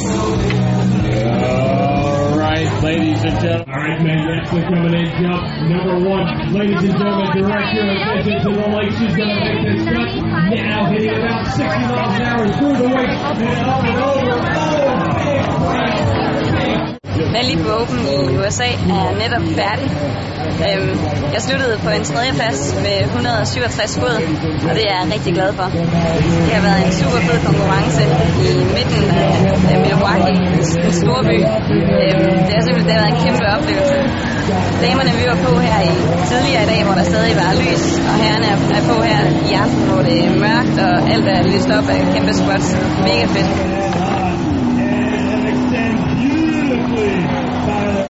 All right, ladies and gentlemen. All right, men, wrestler coming in, jump number one. Ladies and gentlemen, direct your attention to the lake. She's going to make this cut. Now hitting about 60 miles an hour through the weight and up and over. Oh, big, Open i USA er netop færdig. Øhm, jeg sluttede på en tredje plads med 167 fod, og det er jeg rigtig glad for. Det har været en super fed konkurrence i midten en by. Øhm, det har simpelthen det har været en kæmpe oplevelse. Damerne vi var på her i tidligere i dag, hvor der stadig var lys, og herrerne er, er på her i aften, hvor det er mørkt, og alt er lyst op af kæmpe spots. Mega fedt.